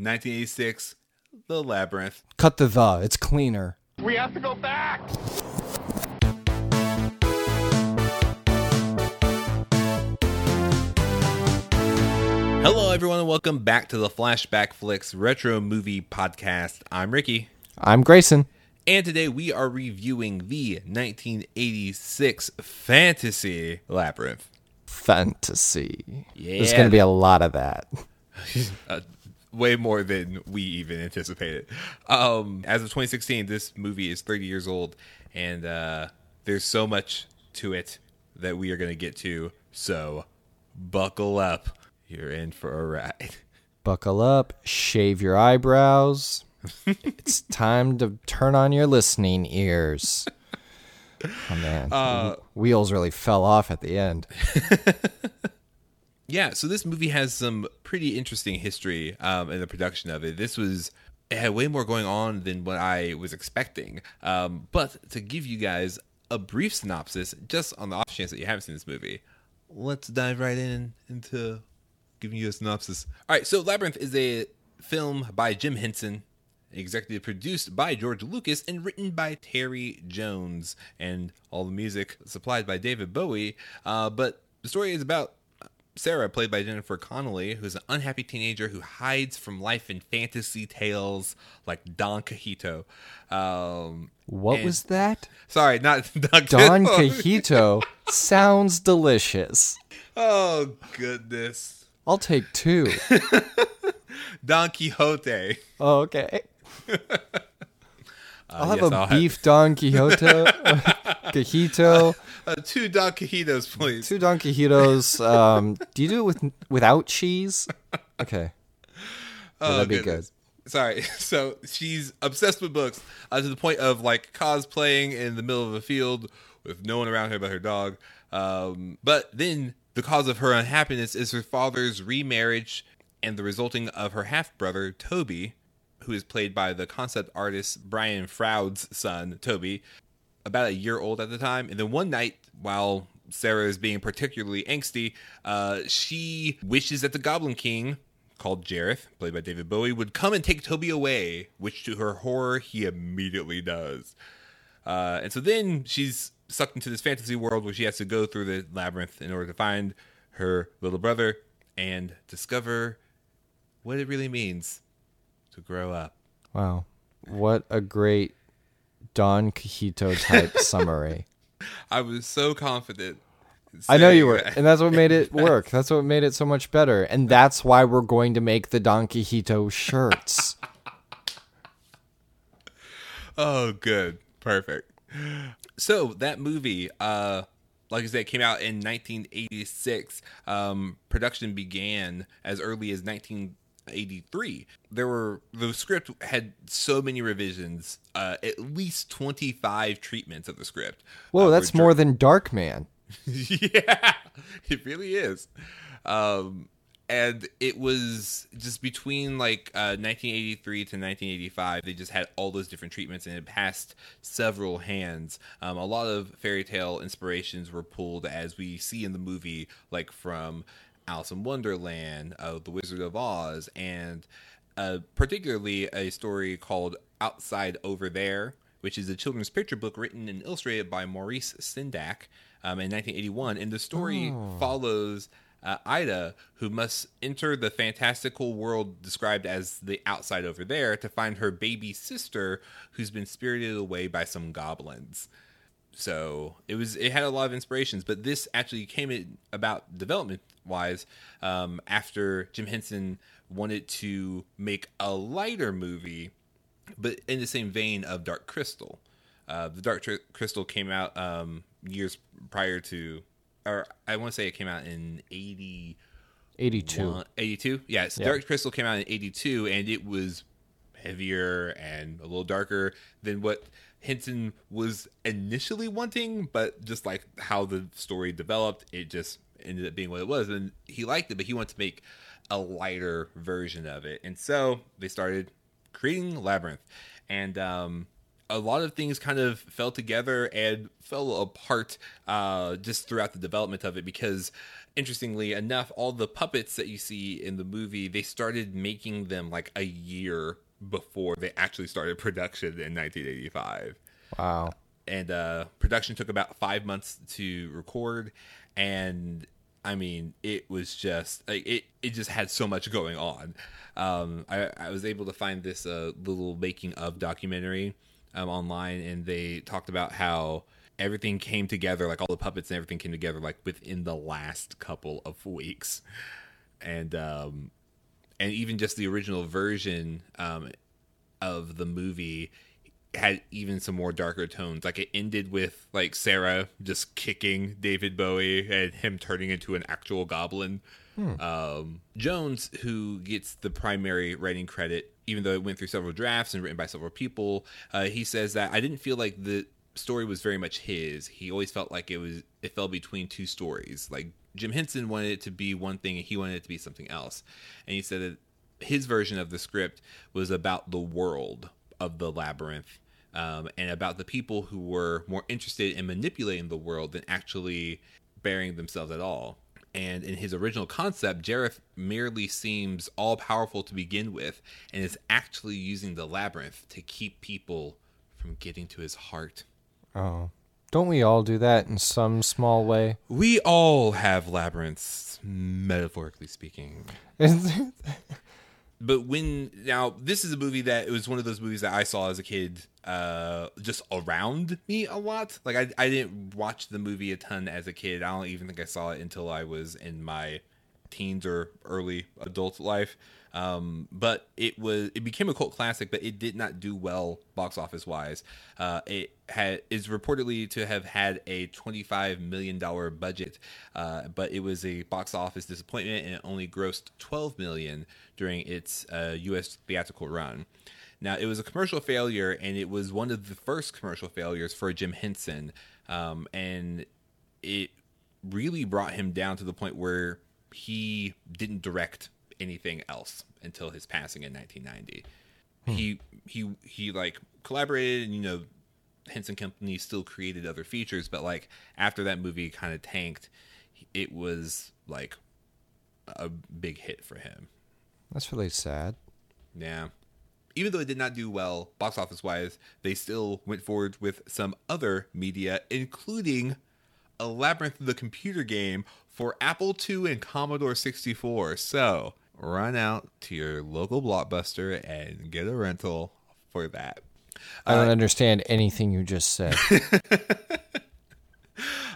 1986, The Labyrinth. Cut the the. It's cleaner. We have to go back! Hello, everyone, and welcome back to the Flashback Flicks Retro Movie Podcast. I'm Ricky, I'm Grayson. and today we are reviewing the 1986 fantasy Labyrinth. Fantasy. Yeah. There's going to be a lot of that. uh, way more than we even anticipated. Um, as of 2016, this movie is 30 years old, and uh, there's so much to it that we are going to get to. So, buckle up. You're in for a ride. Buckle up, shave your eyebrows. it's time to turn on your listening ears. Oh man, wheels really fell off at the end. Yeah, so this movie has some pretty interesting history um, in the production of it. This was it had way more going on than what I was expecting. Um, but to give you guys a brief synopsis, just on the off chance that you haven't seen this movie, let's dive right in into giving you a synopsis. All right, so Labyrinth is a film by Jim Henson, executive produced by George Lucas, and written by Terry Jones, and all the music supplied by David Bowie. Uh, but the story is about Sarah, played by Jennifer Connelly, who's an unhappy teenager who hides from life in fantasy tales like Don Cajito. Um, What and- was that? Sorry, not Don, Quixote Don. Cajito sounds delicious. Oh goodness, I'll take two. Don Quixote. Oh, okay. I'll have Uh, yes, a I'll have- beef Don Quixote, Cajito, Uh, two Don Cajitos, please. two Don Quijotos. Um, do you do it with without cheese? Okay. Oh, that'd be good Sorry. So she's obsessed with books uh, to the point of like cosplaying in the middle of a field with no one around her but her dog. Um, but then the cause of her unhappiness is her father's remarriage and the resulting of her half brother Toby, who is played by the concept artist Brian Froud's son Toby, about a year old at the time. And then one night, while Sarah is being particularly angsty, uh, she wishes that the Goblin King, called Jareth, played by David Bowie, would come and take Toby away, which to her horror, he immediately does. Uh, and so then she's sucked into this fantasy world where she has to go through the labyrinth in order to find her little brother and discover what it really means to grow up. Wow. What a great Don Quixote type summary. I was so confident. I know you were. that. And that's what made it work. That's what made it so much better. And that's why we're going to make the Don Quixote shirts. Oh, good. Perfect. So that movie, uh, like I said, came out in 1986. Um, production began as early as 1983. There were the script had so many revisions, uh, at least 25 treatments of the script. Whoa, uh, that's more than Darkman. yeah, it really is. Um, and it was just between like uh, 1983 to 1985. They just had all those different treatments, and it passed several hands. Um, a lot of fairy tale inspirations were pulled, as we see in the movie, like from Alice in Wonderland, uh, The Wizard of Oz, and uh, particularly a story called Outside Over There, which is a children's picture book written and illustrated by Maurice Sendak um, in 1981. And the story follows uh, Ida, who must enter the fantastical world described as the outside over there to find her baby sister, who's been spirited away by some goblins. So it was it had a lot of inspirations, but this actually came in about development wise um, after Jim Henson wanted to make a lighter movie, but in the same vein of Dark Crystal. Uh, the Dark Tri- Crystal came out um, years prior to, or I want to say it came out in eighty 82. 82 yeah so Yeah. dark crystal came out in 82 and it was heavier and a little darker than what henson was initially wanting but just like how the story developed it just ended up being what it was and he liked it but he wanted to make a lighter version of it. And so they started creating labyrinth. And um a lot of things kind of fell together and fell apart uh, just throughout the development of it because interestingly enough, all the puppets that you see in the movie, they started making them like a year before they actually started production in 1985. Wow. And uh, production took about five months to record, and I mean, it was just like it. It just had so much going on. Um, I, I was able to find this uh, little making of documentary um, online, and they talked about how everything came together, like all the puppets and everything came together, like within the last couple of weeks, and um, and even just the original version um, of the movie had even some more darker tones. Like it ended with like Sarah just kicking David Bowie and him turning into an actual goblin. Hmm. Um, Jones, who gets the primary writing credit, even though it went through several drafts and written by several people, uh, he says that I didn't feel like the story was very much his. He always felt like it was it fell between two stories. Like Jim Henson wanted it to be one thing and he wanted it to be something else. And he said that his version of the script was about the world of the labyrinth um, and about the people who were more interested in manipulating the world than actually bearing themselves at all. And in his original concept, Jareth merely seems all powerful to begin with and is actually using the labyrinth to keep people from getting to his heart. Oh. Don't we all do that in some small way? We all have labyrinths, metaphorically speaking. but when now this is a movie that it was one of those movies that I saw as a kid, uh, just around me a lot. Like I, I didn't watch the movie a ton as a kid. I don't even think I saw it until I was in my teens or early adult life. Um, but it was it became a cult classic, but it did not do well box office wise. Uh, it had is reportedly to have had a twenty five million dollar budget, uh, but it was a box office disappointment and it only grossed twelve million during its uh, U.S. theatrical run. Now it was a commercial failure, and it was one of the first commercial failures for Jim Henson, um, and it really brought him down to the point where he didn't direct anything else until his passing in 1990. Hmm. He he he like collaborated, and you know, Henson Company still created other features, but like after that movie kind of tanked, it was like a big hit for him. That's really sad. Yeah. Even though it did not do well box office wise, they still went forward with some other media, including a Labyrinth of the computer game for Apple II and Commodore 64. So run out to your local blockbuster and get a rental for that. I don't uh, understand anything you just said.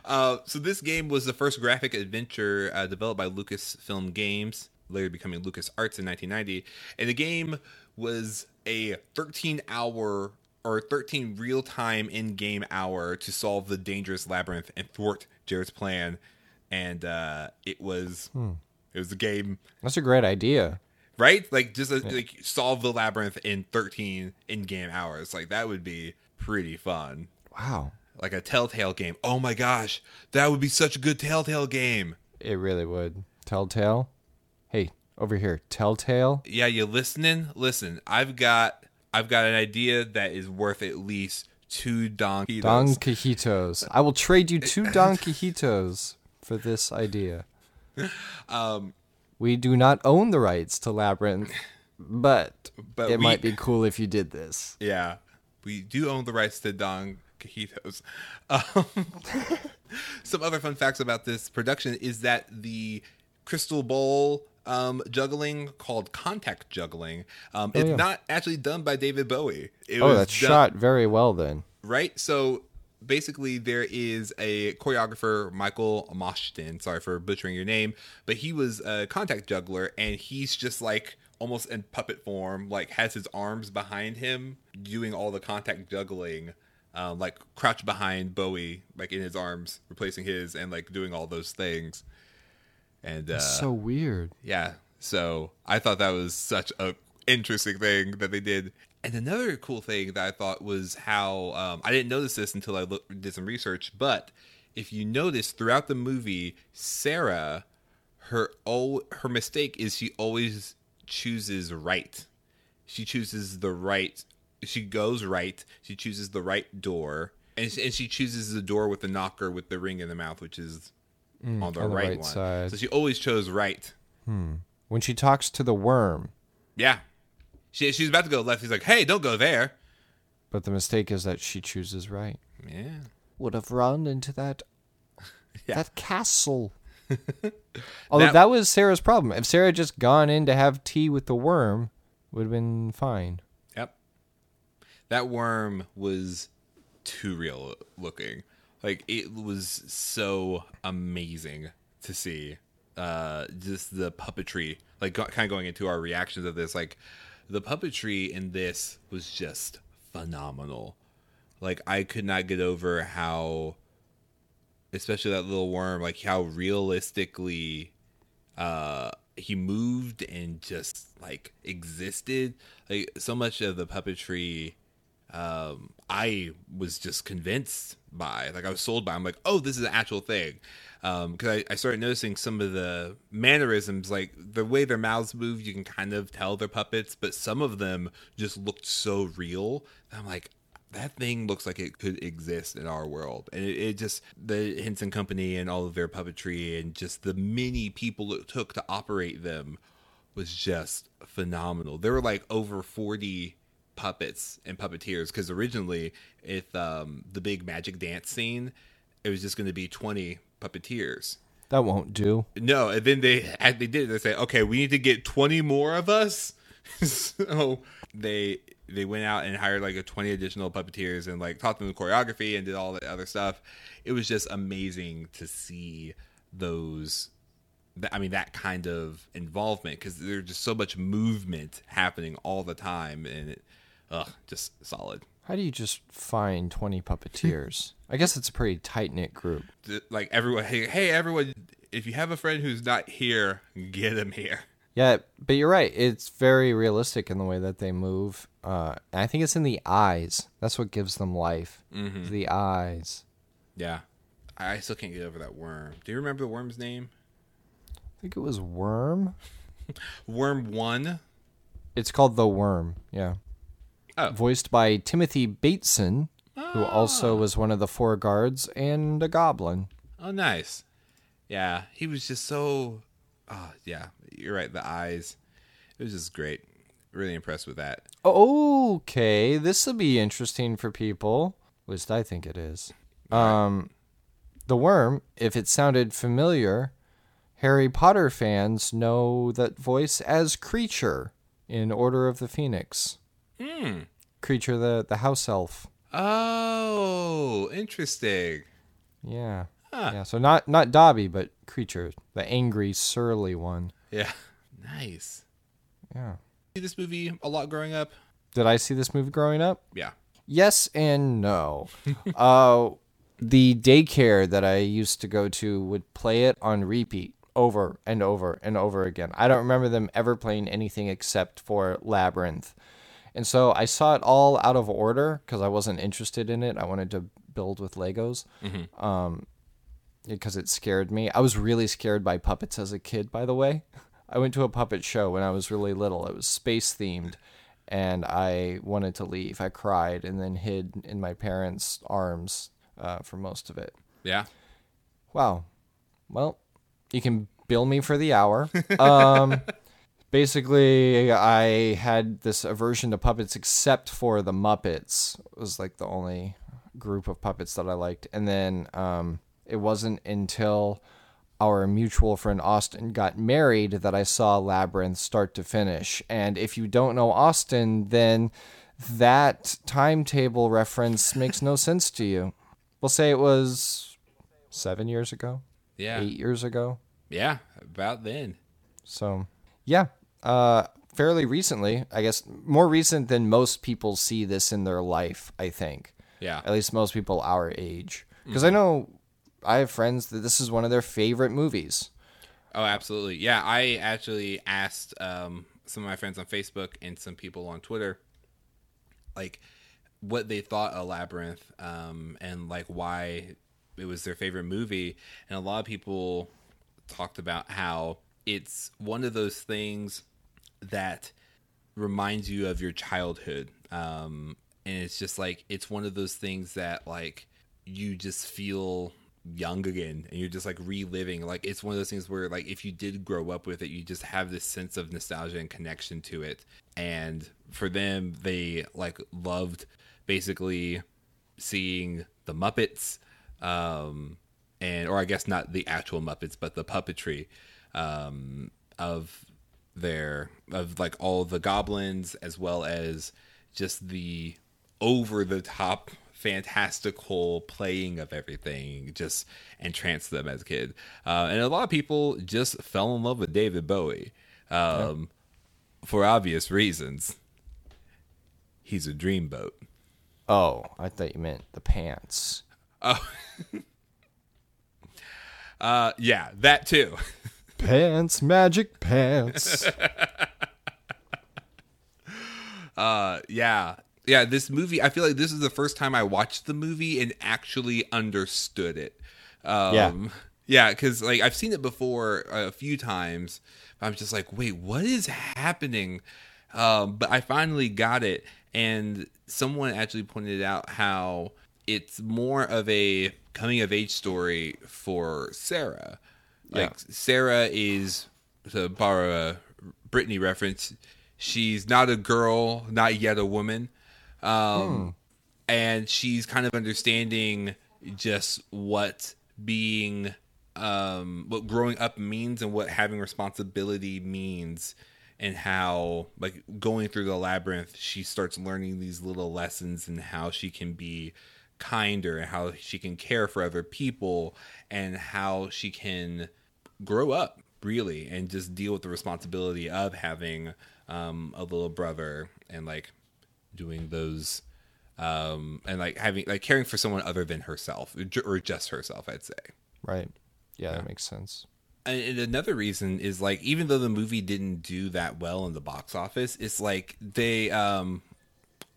uh, so this game was the first graphic adventure uh, developed by Lucasfilm Games, later becoming Lucas Arts in 1990, and the game was a 13 hour or 13 real time in game hour to solve the dangerous labyrinth and thwart Jareth's plan. And uh, it was hmm. It was a game. That's a great idea, right? Like just a, yeah. like solve the labyrinth in 13 in game hours. Like that would be pretty fun. Wow. Like a Telltale game. Oh my gosh, that would be such a good Telltale game. It really would. Telltale. Hey, over here, Telltale. Yeah, you listening? Listen, I've got I've got an idea that is worth at least two Don Quijotes. Don Quijotes. I will trade you two Don Quijotes for this idea. Um, we do not own the rights to Labyrinth, but, but it we, might be cool if you did this. Yeah, we do own the rights to Don Quijotes. Um, some other fun facts about this production is that the crystal bowl um, juggling called contact juggling. Um, oh, it's yeah. not actually done by David Bowie. It oh, that's done, shot very well then. Right? So basically there is a choreographer michael moshton sorry for butchering your name but he was a contact juggler and he's just like almost in puppet form like has his arms behind him doing all the contact juggling um, like crouched behind bowie like in his arms replacing his and like doing all those things and uh, so weird. Yeah. So I thought that was such a interesting thing that they did. And another cool thing that I thought was how um, I didn't notice this until I looked, did some research, but if you notice throughout the movie, Sarah, her oh, her mistake is she always chooses right. She chooses the right. She goes right. She chooses the right door, and and she chooses the door with the knocker with the ring in the mouth, which is on the, on the right, right one. side. So she always chose right. Hmm. When she talks to the worm, Yeah. She, she's about to go left. He's like, hey, don't go there. but the mistake is that she chooses right. Yeah. Would have run into that Yeah. that castle. Although That- that was Sarah's problem. If Sarah had just gone in to have tea with the worm, would have been fine. Yep. That worm was too real looking. Like it was so amazing to see. Uh just the puppetry. Like kind of going into our reactions of this like the puppetry in this was just phenomenal. Like I could not get over how especially that little worm like how realistically uh he moved and just like existed. Like so much of the puppetry um i was just convinced by. Like i was sold by. I'm like oh this is an actual thing um because I, I started noticing some of the mannerisms like the way their mouths move you can kind of tell they're puppets but some of them just looked so real i'm like that thing looks like it could exist in our world. And it, it just the henson company and all of their puppetry and just the many people it took to operate them was just phenomenal. There were like over 40 puppets and puppeteers because originally if um the big magic dance scene it was just going to be 20 puppeteers That won't do. no, and then they they did. They say, okay, we need to get twenty more of us. so they they went out and hired like a twenty additional puppeteers and like taught them the choreography and did all the other stuff. It was just amazing to see those. I mean that kind of involvement because there's just so much movement happening all the time and it, ugh, just solid. How do you just find 20 puppeteers? I guess it's a pretty tight knit group. Like everyone, hey, hey everyone, if you have a friend who's not here, get him here. Yeah, but you're right. It's very realistic in the way that they move. Uh, I think it's in the eyes. That's what gives them life. Mm-hmm. The eyes. Yeah. I still can't get over that worm. Do you remember the worm's name? I think it was Worm. Worm 1? It's called The Worm. Yeah. Oh. Voiced by Timothy Bateson, who also was one of the four guards and a goblin. Oh, nice. Yeah, he was just so. Oh, yeah, you're right. The eyes. It was just great. Really impressed with that. Okay, this will be interesting for people. At least I think it is. Um, the worm, if it sounded familiar, Harry Potter fans know that voice as Kreacher in Order of the Phoenix. Hmm. Kreacher, the the house elf. Oh, interesting. Yeah, Huh. yeah. So not not Dobby, but Kreacher, the angry, surly one. Yeah. Nice. Yeah. See this movie a lot growing up? Did I see this movie growing up? Yeah. Yes and no. uh, the daycare that I used to go to would play it on repeat over and over and over again. I don't remember them ever playing anything except for Labyrinth. And so I saw it all out of order because I wasn't interested in it. I wanted to build with Legos. Um, because it scared me. I was really scared by puppets as a kid, by the way. I went to a puppet show when I was really little. It was space themed, and I wanted to leave. I cried and then hid in my parents' arms uh, for most of it. Yeah. Wow. Well, you can bill me for the hour. Um, basically, I had this aversion to puppets except for the Muppets. It was like the only group of puppets that I liked. And then um, it wasn't until our mutual friend Austin got married that I saw Labyrinth start to finish. And if you don't know Austin, then that timetable reference makes no sense to you. We'll say it was seven years ago, Yeah. eight years ago. Yeah. About then. So, yeah, uh, fairly recently, I guess more recent than most people see this in their life, I think. Yeah. At least most people our age. Because I know I have friends that this is one of their favorite movies. Oh, absolutely. Yeah, I actually asked um, some of my friends on Facebook and some people on Twitter, like, what they thought of Labyrinth um, and like why it was their favorite movie. And a lot of people talked about how it's one of those things that reminds you of your childhood. Um, and it's just like it's one of those things that like you just feel young again and you're just like reliving like it's one of those things where like if you did grow up with it you just have this sense of nostalgia and connection to it and for them they like loved basically seeing the muppets um and or i guess not the actual muppets but the puppetry um of their of like all the goblins as well as just the over the top fantastical playing of everything just entranced them as a kid. Uh, and a lot of people just fell in love with David Bowie um, yeah. for obvious reasons. He's a dreamboat. Oh, I thought you meant the pants. Oh. uh, yeah, that too. pants, magic pants. uh, yeah yeah, this movie. I feel like this is the first time I watched the movie and actually understood it. Um, yeah, yeah, because like I've seen it before a few times. I'm just like, wait, what is happening? Um, but I finally got it, and someone actually pointed out how it's more of a coming of age story for Sarah. Like yeah. Sarah is to borrow a Britney reference. She's not a girl, not yet a woman. Um, hmm. And she's kind of understanding just what being, um, what growing up means and what having responsibility means. And how, like, going through the labyrinth, she starts learning these little lessons and how she can be kinder and how she can care for other people and how she can grow up really and just deal with the responsibility of having um, a little brother and like doing those um and like having like caring for someone other than herself or just herself i'd say. Right. Yeah, yeah. that makes sense. And another reason is like even though the movie didn't do that well in the box office it's like they um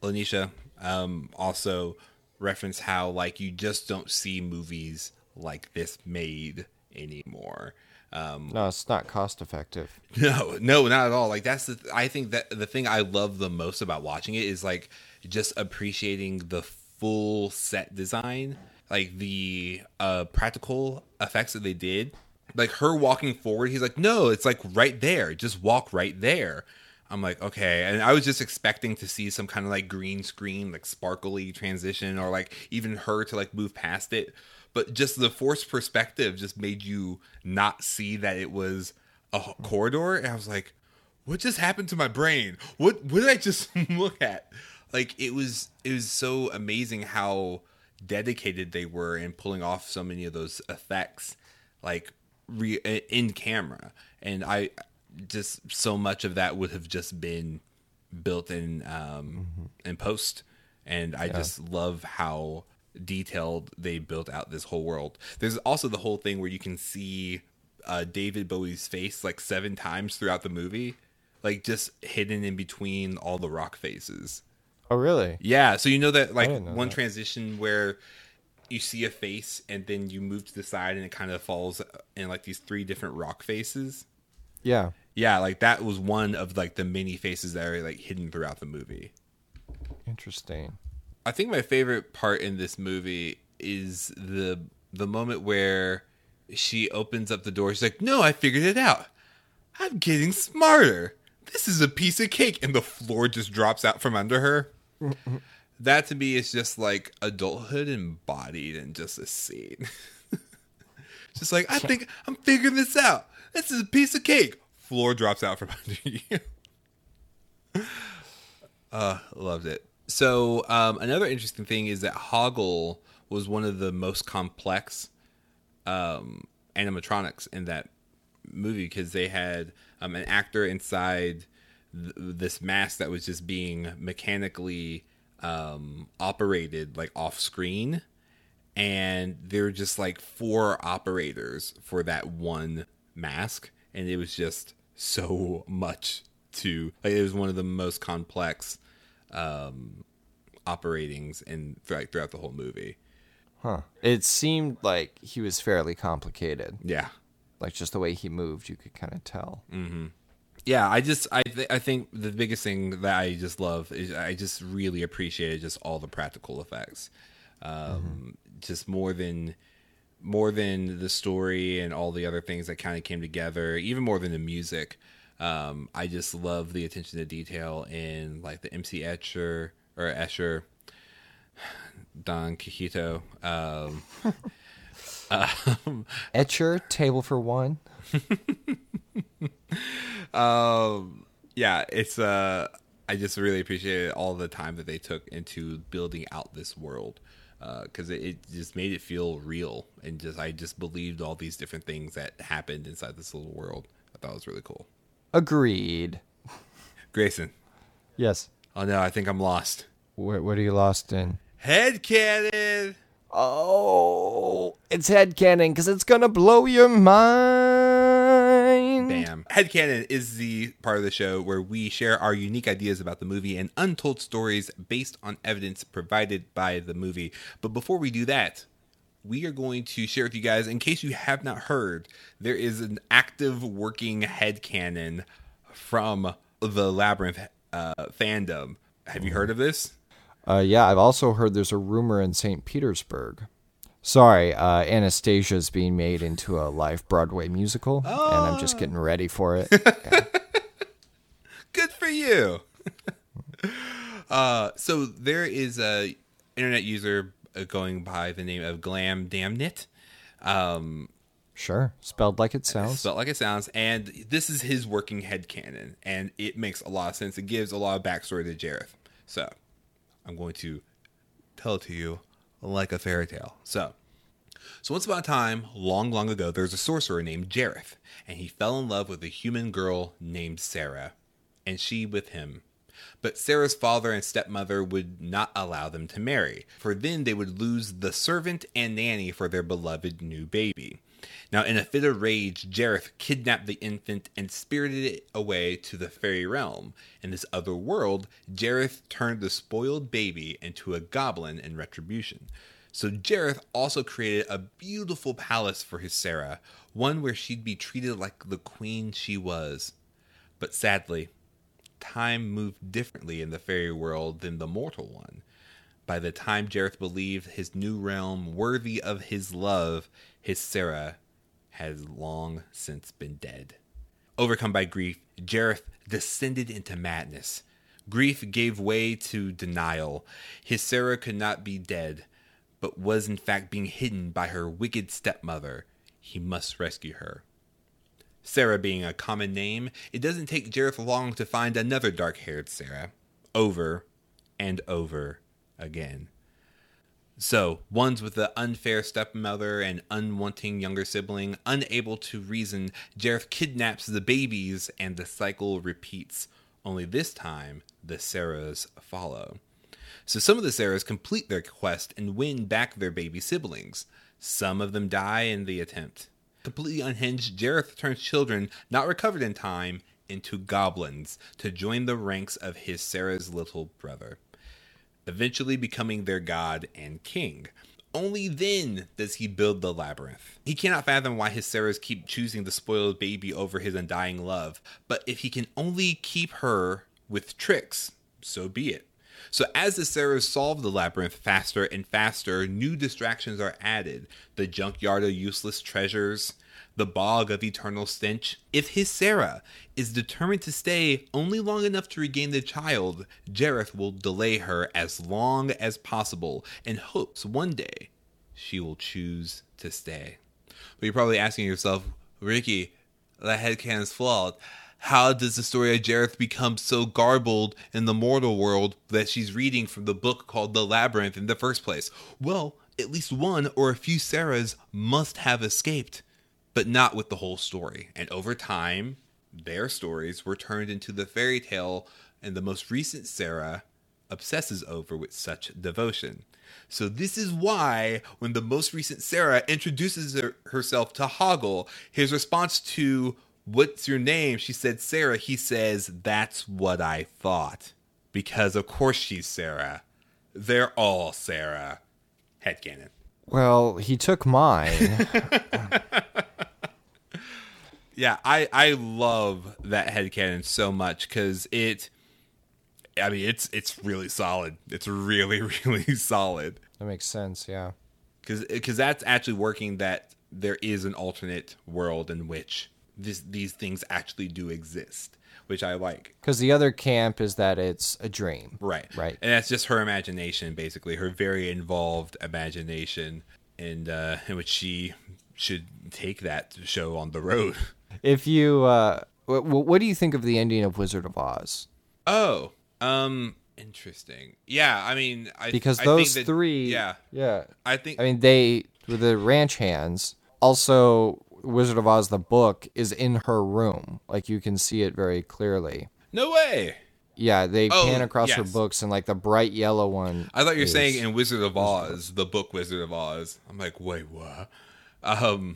lanisha um also reference how like you just don't see movies like this made anymore um, no, it's not cost effective. No, no, not at all. Like that's the. I think that the thing I love the most about watching it is like just appreciating the full set design, like the uh, practical effects that they did. Like her walking forward, he's like, "No, it's like right there. Just walk right there." I'm like, okay. And I was just expecting to see some kind of like green screen, like sparkly transition, or like even her to like move past it but just the forced perspective just made you not see that it was a corridor and i was like what just happened to my brain what what did i just look at like it was it was so amazing how dedicated they were in pulling off so many of those effects like re- in camera and i just so much of that would have just been built in um mm-hmm. in post and i yeah. just love how detailed they built out this whole world. There's also the whole thing where you can see uh, David Bowie's face like seven times throughout the movie, like just hidden in between all the rock faces. Oh, really? Yeah. So you know that like know one that. transition where you see a face and then you move to the side and it kind of falls in like these three different rock faces. Yeah. Yeah, like that was one of like the many faces that are like hidden throughout the movie. Interesting. I think my favorite part in this movie is the the moment where she opens up the door. She's like, "No, I figured it out. I'm getting smarter. This is a piece of cake," and the floor just drops out from under her. that to me is just like adulthood embodied in just a scene. just like I think I'm figuring this out. This is a piece of cake. Floor drops out from under you. uh, loved it. So um, another interesting thing is that Hoggle was one of the most complex um, animatronics in that movie because they had um, an actor inside th- this mask that was just being mechanically um, operated like off screen, and there were just like four operators for that one mask, and it was just so much to like it was one of the most complex um, operatings and like throughout the whole movie. Huh. It seemed like he was fairly complicated. Yeah. Like just the way he moved, you could kind of tell. Mm-hmm. Yeah, I just I th- I think the biggest thing that I just love is I just really appreciated just all the practical effects, um, mm-hmm. just more than more than the story and all the other things that kind of came together, even more than the music. Um, I just love the attention to detail in like the MC Escher or Escher, Don Quixote. Um, um, Etcher, table for one. um, yeah, it's uh, I just really appreciate all the time that they took into building out this world because uh, it, it, just made it feel real and just I just believed all these different things that happened inside this little world. I thought it was really cool. Agreed. Grayson. Yes. Oh no, I think I'm lost. What, what are you lost in? Head cannon. Oh, it's head cannon because it's gonna blow your mind. Bam. Head cannon is the part of the show where we share our unique ideas about the movie and untold stories based on evidence provided by the movie. But before we do that, we are going to share with you guys, in case you have not heard, there is an active working head cannon from the Labyrinth uh, fandom. Have you heard of this? Uh, yeah, I've also heard there's a rumor in St. Petersburg. Sorry, uh, Anastasia is being made into a live Broadway musical, oh. and I'm just getting ready for it. Yeah. Good for you. uh, so there is a internet user going by the name of Glam Damnit. Um, Sure, spelled like it sounds. Spelled like it sounds, and this is his working head canon, and it makes a lot of sense. It gives a lot of backstory to Jareth. So I'm going to tell it to you like a fairy tale. So, so once upon a time, long, long ago, there was a sorcerer named Jareth, and he fell in love with a human girl named Sarah, and she with him. But Sarah's father and stepmother would not allow them to marry, for then they would lose the servant and nanny for their beloved new baby. Now, in a fit of rage, Jareth kidnapped the infant and spirited it away to the fairy realm. In this other world, Jareth turned the spoiled baby into a goblin in retribution. So Jareth also created a beautiful palace for his Sarah, one where she'd be treated like the queen she was. But sadly, time moved differently in the fairy world than the mortal one. By the time Jareth believed his new realm worthy of his love, his Sarah has long since been dead. Overcome by grief, Jareth descended into madness. Grief gave way to denial. His Sarah could not be dead, but was in fact being hidden by her wicked stepmother. He must rescue her. Sarah being a common name, it doesn't take Jareth long to find another dark haired Sarah. Over and over again. So, ones with the unfair stepmother and unwanting younger sibling, unable to reason, Jareth kidnaps the babies and the cycle repeats. Only this time, the Sarahs follow. So, some of the Sarahs complete their quest and win back their baby siblings. Some of them die in the attempt. Completely unhinged, Jareth turns children not recovered in time into goblins to join the ranks of his Sarah's little brother eventually becoming their god and king. Only then does he build the labyrinth. He cannot fathom why his Sarahs keep choosing the spoiled baby over his undying love, but if he can only keep her with tricks, so be it. So, as the Sarahs solve the labyrinth faster and faster, new distractions are added the junkyard of useless treasures, the bog of eternal stench. If his Sarah is determined to stay only long enough to regain the child, Jareth will delay her as long as possible in hopes one day she will choose to stay. But you're probably asking yourself, Ricky, that headcanon's flawed. How does the story of Jareth become so garbled in the mortal world that she's reading from the book called The Labyrinth in the first place? Well, at least one or a few Sarahs must have escaped but not with the whole story. And over time, their stories were turned into the fairy tale, and the most recent Sarah obsesses over with such devotion. So this is why when the most recent Sarah introduces her, herself to Hoggle, his response to "What's your name?" she said Sarah. He says, "That's what I thought." Because of course she's Sarah. They're all Sarah. Headcanon. Well, he took mine. yeah, I I love that headcanon so much because it. I mean, it's it's really solid. It's really really solid. That makes sense. Yeah. because that's actually working that there is an alternate world in which this, these things actually do exist, which I like. Because the other camp is that it's a dream. Right. Right. And that's just her imagination, basically, her very involved imagination, and uh, in which she should take that show on the road. If you, uh, what, what do you think of the ending of Wizard of Oz? Oh, um, interesting. Yeah, I mean, I, Because I those think that- three, yeah, yeah. I think I mean, they with the ranch hands. Also, Wizard of Oz the book is in her room. Like you can see it very clearly. no way. Yeah, they Oh, pan across her books, and like the bright yellow one. I thought you were is- saying in Wizard of Oz, the book Wizard of Oz. I'm like, wait, what? Um,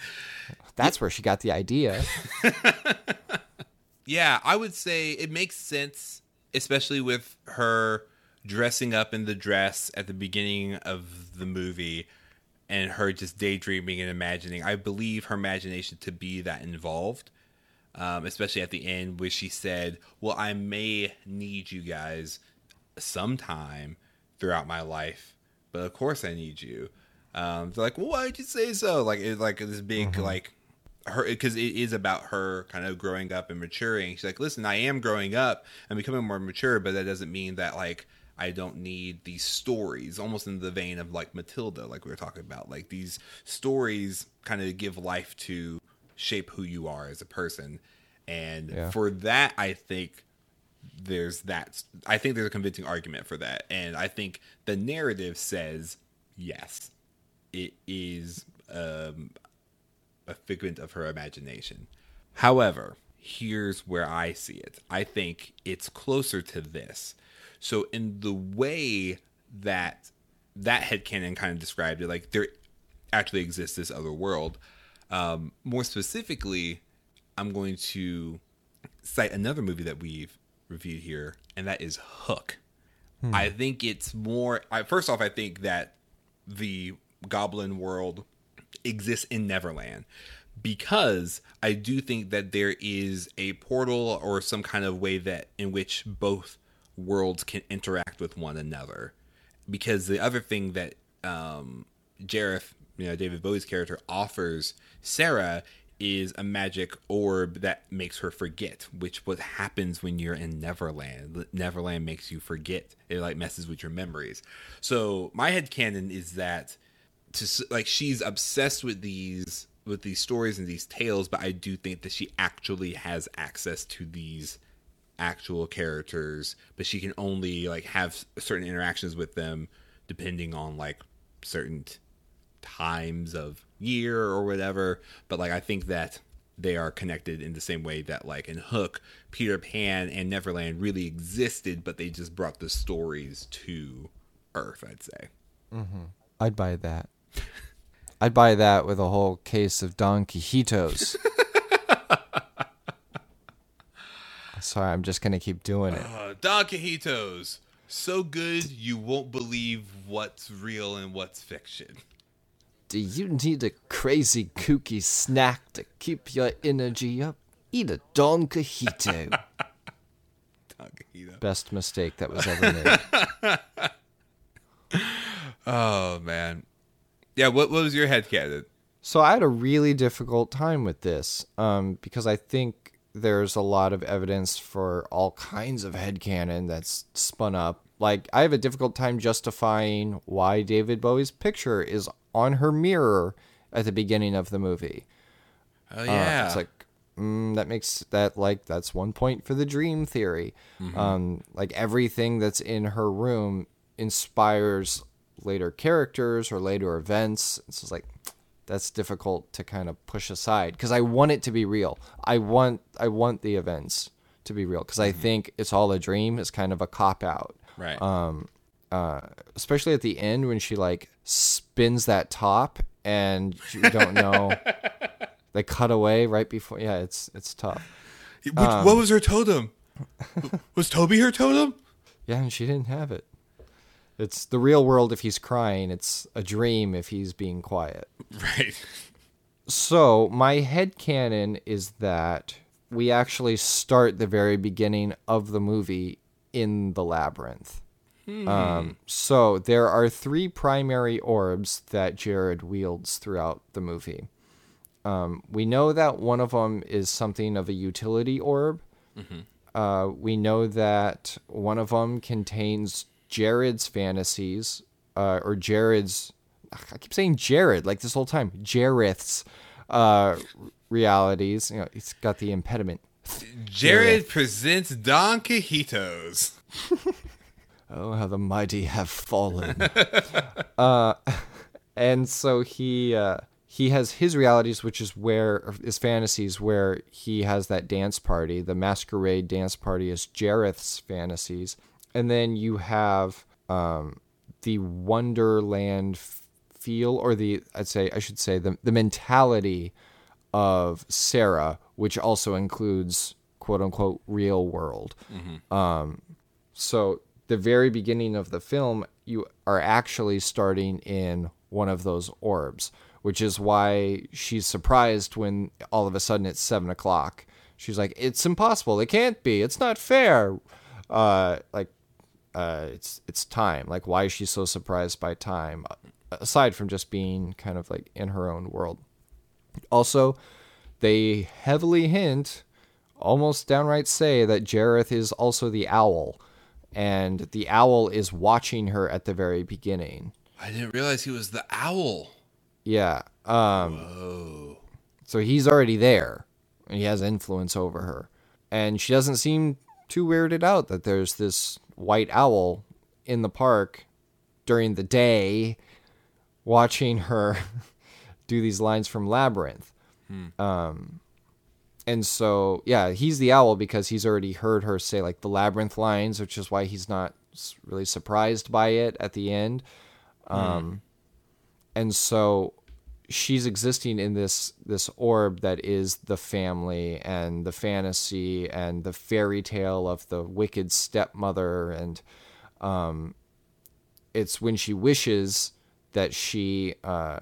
that's where she got the idea. yeah, I would say it makes sense, especially with her dressing up in the dress at the beginning of the movie and her just daydreaming and imagining. I believe her imagination to be that involved, um, especially at the end where she said, Well, I may need you guys sometime throughout my life, but of course I need you. Um, they're like, well, why did you say so? Like, it's like this big, like, her, because it is about her kind of growing up and maturing. She's like, listen, I am growing up and becoming more mature, but that doesn't mean that, like, I don't need these stories, almost in the vein of like Matilda, like we were talking about. Like, these stories kind of give life to shape who you are as a person. And Yeah. for that, I think there's that i think there's a convincing argument for that and i think the narrative says yes it is um, a figment of her imagination however here's where i see it i think it's closer to this so in the way that that headcanon kind of described it like there actually exists this other world um, more specifically i'm going to cite another movie that we've reviewed here, and that is Hook. I think it's more. I, first off, I think that the Goblin world exists in Neverland because I do think that there is a portal or some kind of way that in which both worlds can interact with one another. Because the other thing that um, Jareth, you know, David Bowie's character, offers Sarah is a magic orb that makes her forget, which what happens when you're in Neverland. Neverland makes you forget. It like messes with your memories. So my head canon is that to like she's obsessed with these with these stories and these tales, but I do think that she actually has access to these actual characters, but she can only like have certain interactions with them depending on like certain t- times of year or whatever. But like I think that they are connected in the same way that like in Hook, Peter Pan and Neverland really existed, but they just brought the stories to Earth, I'd say. Mm-hmm. I'd buy that. I'd buy that with a whole case of Don Quijotos. Sorry, I'm just gonna keep doing it. Uh, Don Quijotos. So good you won't believe what's real and what's fiction. Do you need a crazy kooky snack to keep your energy up? Eat a Don Quijito. Don Quixote. Best mistake that was ever made. Oh man. Yeah, what, what was your head canon? So I had a really difficult time with this um, because I think there's a lot of evidence for all kinds of head headcanon that's spun up. Like, I have a difficult time justifying why David Bowie's picture is on her mirror at the beginning of the movie. Oh Uh, yeah. it's like mm, that makes that like that's one point for the dream theory. Um, like everything that's in her room inspires later characters or later events. It's just like that's difficult to kind of push aside because I want it to be real. I want I want the events to be real because I think it's all a dream is kind of a cop out right. um, uh, especially at the end when she like spins that top and you don't know. they cut away right before. Yeah, it's it's tough. Which, what was her totem? was Toby her totem? Yeah, and she didn't have it. It's the real world if he's crying. It's a dream if he's being quiet. Right. So my head canon is that we actually start the very beginning of the movie in the labyrinth. Um, so there are three primary orbs that Jareth wields throughout the movie. Um, we know that one of them is something of a utility orb. Uh, we know that one of them contains Jared's fantasies, uh, or Jared's. I keep saying Jared like this whole time. Jareth's uh, realities. You know, he's got the impediment. Jared presents Don Cajitos. Oh, how the mighty have fallen. uh, and so he uh, he has his realities, which is where his fantasies, where he has that dance party. The masquerade dance party is Jareth's fantasies, and then you have um, the Wonderland feel, or the I'd say I should say the the mentality of Sarah, which also includes quote unquote real world. Um, so the very beginning of the film, you are actually starting in one of those orbs, which is why she's surprised when all of a sudden it's seven o'clock. She's like, "It's impossible. It can't be. It's not fair." Uh, like, uh, it's it's time. Like, why is she so surprised by time? Aside from just being kind of like in her own world. Also, they heavily hint, almost downright say, that Jareth is also the owl, and the owl is watching her at the very beginning. I didn't realize he was the owl. Yeah. Um, Oh. so he's already there, and he has influence over her. And she doesn't seem too weirded out that there's this white owl in the park during the day watching her do these lines from Labyrinth. Um, and so, yeah, he's the owl because he's already heard her say like the Labyrinth lines, which is why he's not really surprised by it at the end. Um, and so she's existing in this this orb that is the family and the fantasy and the fairy tale of the wicked stepmother. And um it's when she wishes that she uh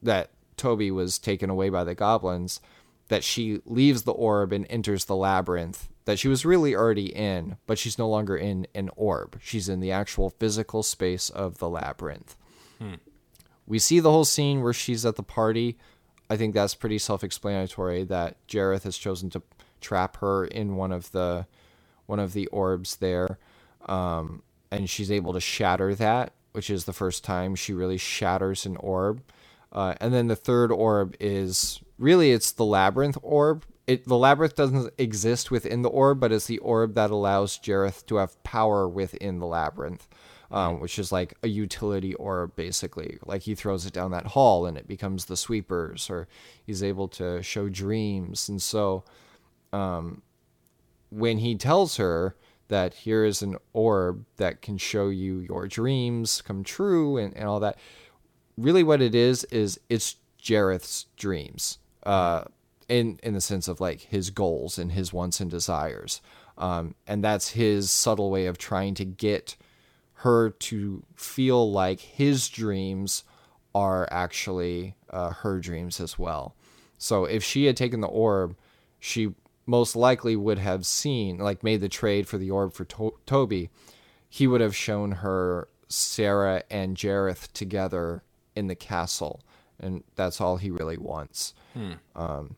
that Toby was taken away by the goblins that she leaves the orb and enters the labyrinth that she was really already in but she's no longer in an orb. She's in the actual physical space of the labyrinth we see the whole scene where she's at the party. I think that's pretty self-explanatory that Jareth has chosen to trap her in one of the one of the orbs there, um, and she's able to shatter that, which is the first time she really shatters an orb. Uh, and then the third orb is really it's the labyrinth orb. It the labyrinth doesn't exist within the orb, but it's the orb that allows Jareth to have power within the labyrinth um, which is like a utility orb, basically. Like he throws it down that hall and it becomes the sweepers, or he's able to show dreams. And so, um, when he tells her that here is an orb that can show you your dreams come true and, and all that, really what it is is it's Jareth's dreams. Uh, in in the sense of like his goals and his wants and desires. Um, and that's his subtle way of trying to get her to feel like his dreams are actually uh, her dreams as well. So if she had taken the orb, she most likely would have seen, like, made the trade for the orb for to- Toby. He would have shown her Sarah and Jareth together in the castle, and that's all he really wants. Um,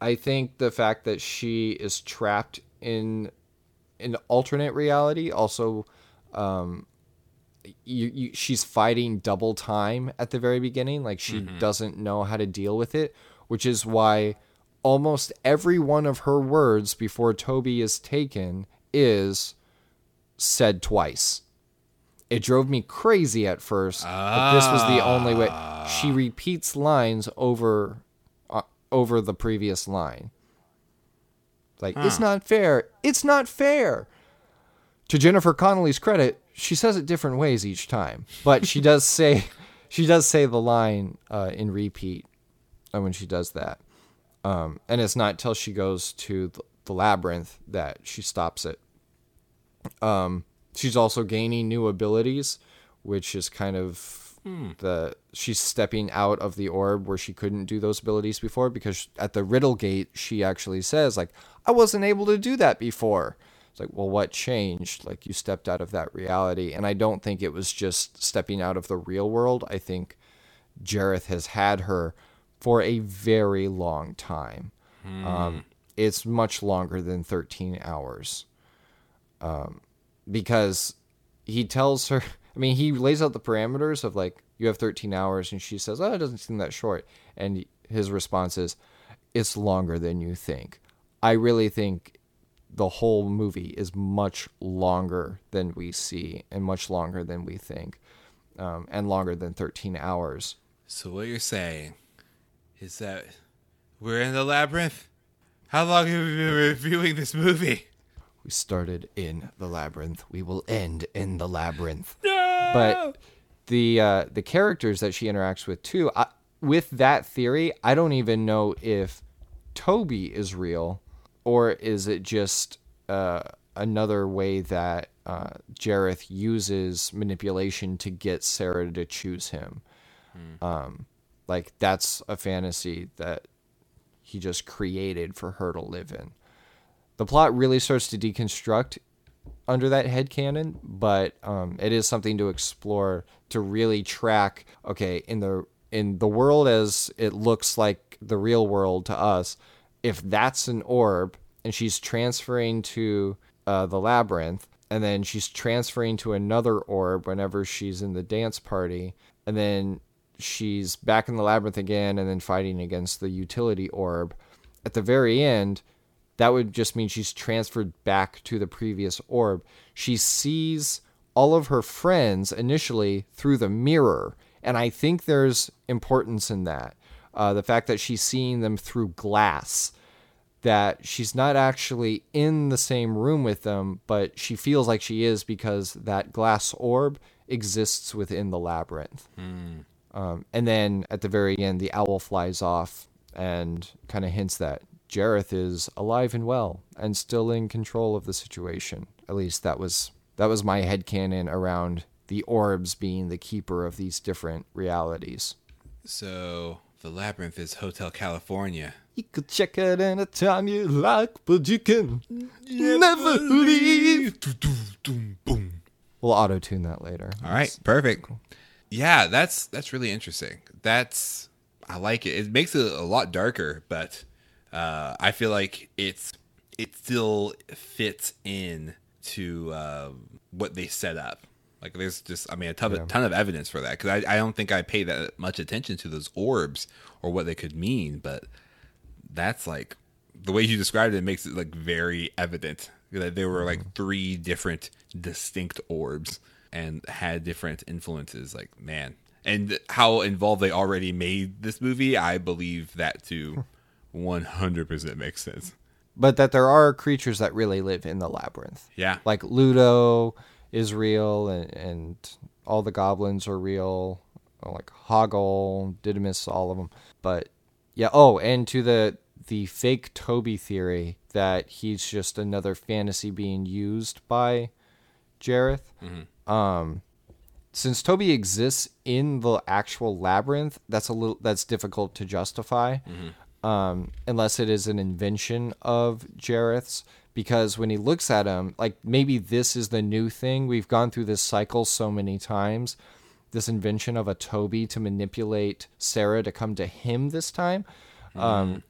I think the fact that she is trapped in an alternate reality also um you, you she's fighting double time at the very beginning. Like she doesn't know how to deal with it which is why almost every one of her words before Toby is taken is said twice. It drove me crazy at first but this was the only way. She repeats lines over uh, over the previous line. Like it's not fair. It's not fair to Jennifer Connelly's credit, she says it different ways each time, but she does say she does say the line uh, in repeat uh, when she does that. Um, and it's not till she goes to the, the labyrinth that she stops it. Um, she's also gaining new abilities, which is kind of the she's stepping out of the orb where she couldn't do those abilities before because at the riddle gate she actually says like I wasn't able to do that before. It's like, well, what changed? Like you stepped out of that reality, and I don't think it was just stepping out of the real world. I think Jareth has had her for a very long time. Um, it's much longer than 13 hours. Um, because he tells her, I mean, he lays out the parameters of like, you have 13 hours, and she says, oh, it doesn't seem that short. And his response is, it's longer than you think. I really think the whole movie is much longer than we see and much longer than we think, um, and longer than 13 hours. So what you're saying is that we're in the labyrinth? How long have we been reviewing this movie? We started in the labyrinth. We will end in the labyrinth. No! But the uh, the characters that she interacts with too, I, with that theory, I don't even know if Toby is real or is it just uh, another way that uh, Jareth uses manipulation to get Sarah to choose him. Um, like that's a fantasy that he just created for her to live in. The plot really starts to deconstruct under that head canon, but um, it is something to explore to really track. Okay, in the in the world as it looks like the real world to us, if that's an orb and she's transferring to uh, the labyrinth, and then she's transferring to another orb whenever she's in the dance party, and then she's back in the labyrinth again, and then fighting against the utility orb. At the very end, that would just mean she's transferred back to the previous orb. She sees all of her friends initially through the mirror, and I think there's importance in that. Uh, the fact that she's seeing them through glass, that she's not actually in the same room with them, but she feels like she is because that glass orb exists within the labyrinth. Um, and then at the very end, the owl flies off and kind of hints that Jareth is alive and well and still in control of the situation. At least that was that was my headcanon around the orbs being the keeper of these different realities. So the labyrinth is Hotel California. You could check it anytime you like, but you can never leave. Boom. We'll auto tune that later. All right, perfect. Yeah, that's that's really interesting. That's I like it. It makes it a lot darker, but uh, I feel like it's it still fits in to um, what they set up. Like there's just I mean a ton, Yeah. of, ton of evidence for that because I, I don't think I paid that much attention to those orbs or what they could mean, but that's like the way you described it makes it like very evident that there were like mm-hmm. three different distinct orbs and had different influences like man and how involved they already made this movie i believe that to 100% makes sense But that there are creatures that really live in the labyrinth. yeah like Ludo is real and, and all the goblins are real like Hoggle, Didymus, all of them. But yeah, oh, and to the the fake Toby theory that he's just another fantasy being used by Jareth. Um since Toby exists in the actual labyrinth, that's a little that's difficult to justify um, unless it is an invention of Jareth's. Because when he looks at him, like maybe this is the new thing. We've gone through this cycle so many times. This invention of a Toby to manipulate Sarah to come to him this time um,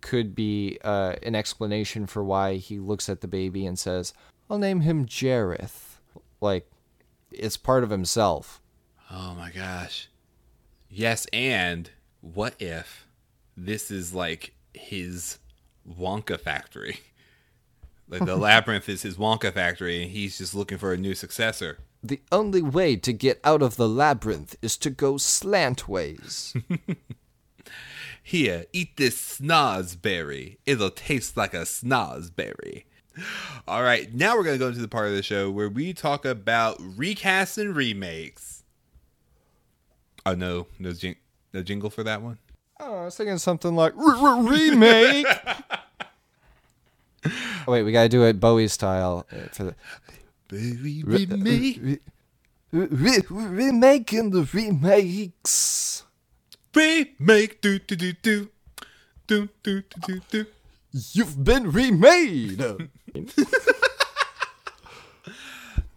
could be uh, an explanation for why he looks at the baby and says, I'll name him Jareth. Like, it's part of himself. oh my gosh yes and what if this is like his wonka factory like the labyrinth is his wonka factory and he's just looking for a new successor The only way to get out of the labyrinth is to go slantways. Here, eat this snozberry. It'll taste like a snozberry. All right, now we're going to go into the part of the show where we talk about recasts and remakes. Oh, no, no, jing- no jingle for that one? oh, I was thinking something like remake. oh, wait, we gotta do it Bowie style uh, for the Baby, remake. re- re- remaking the remakes. Remake. Do, do, do, do. Do, do, do, do, do. You've been remade.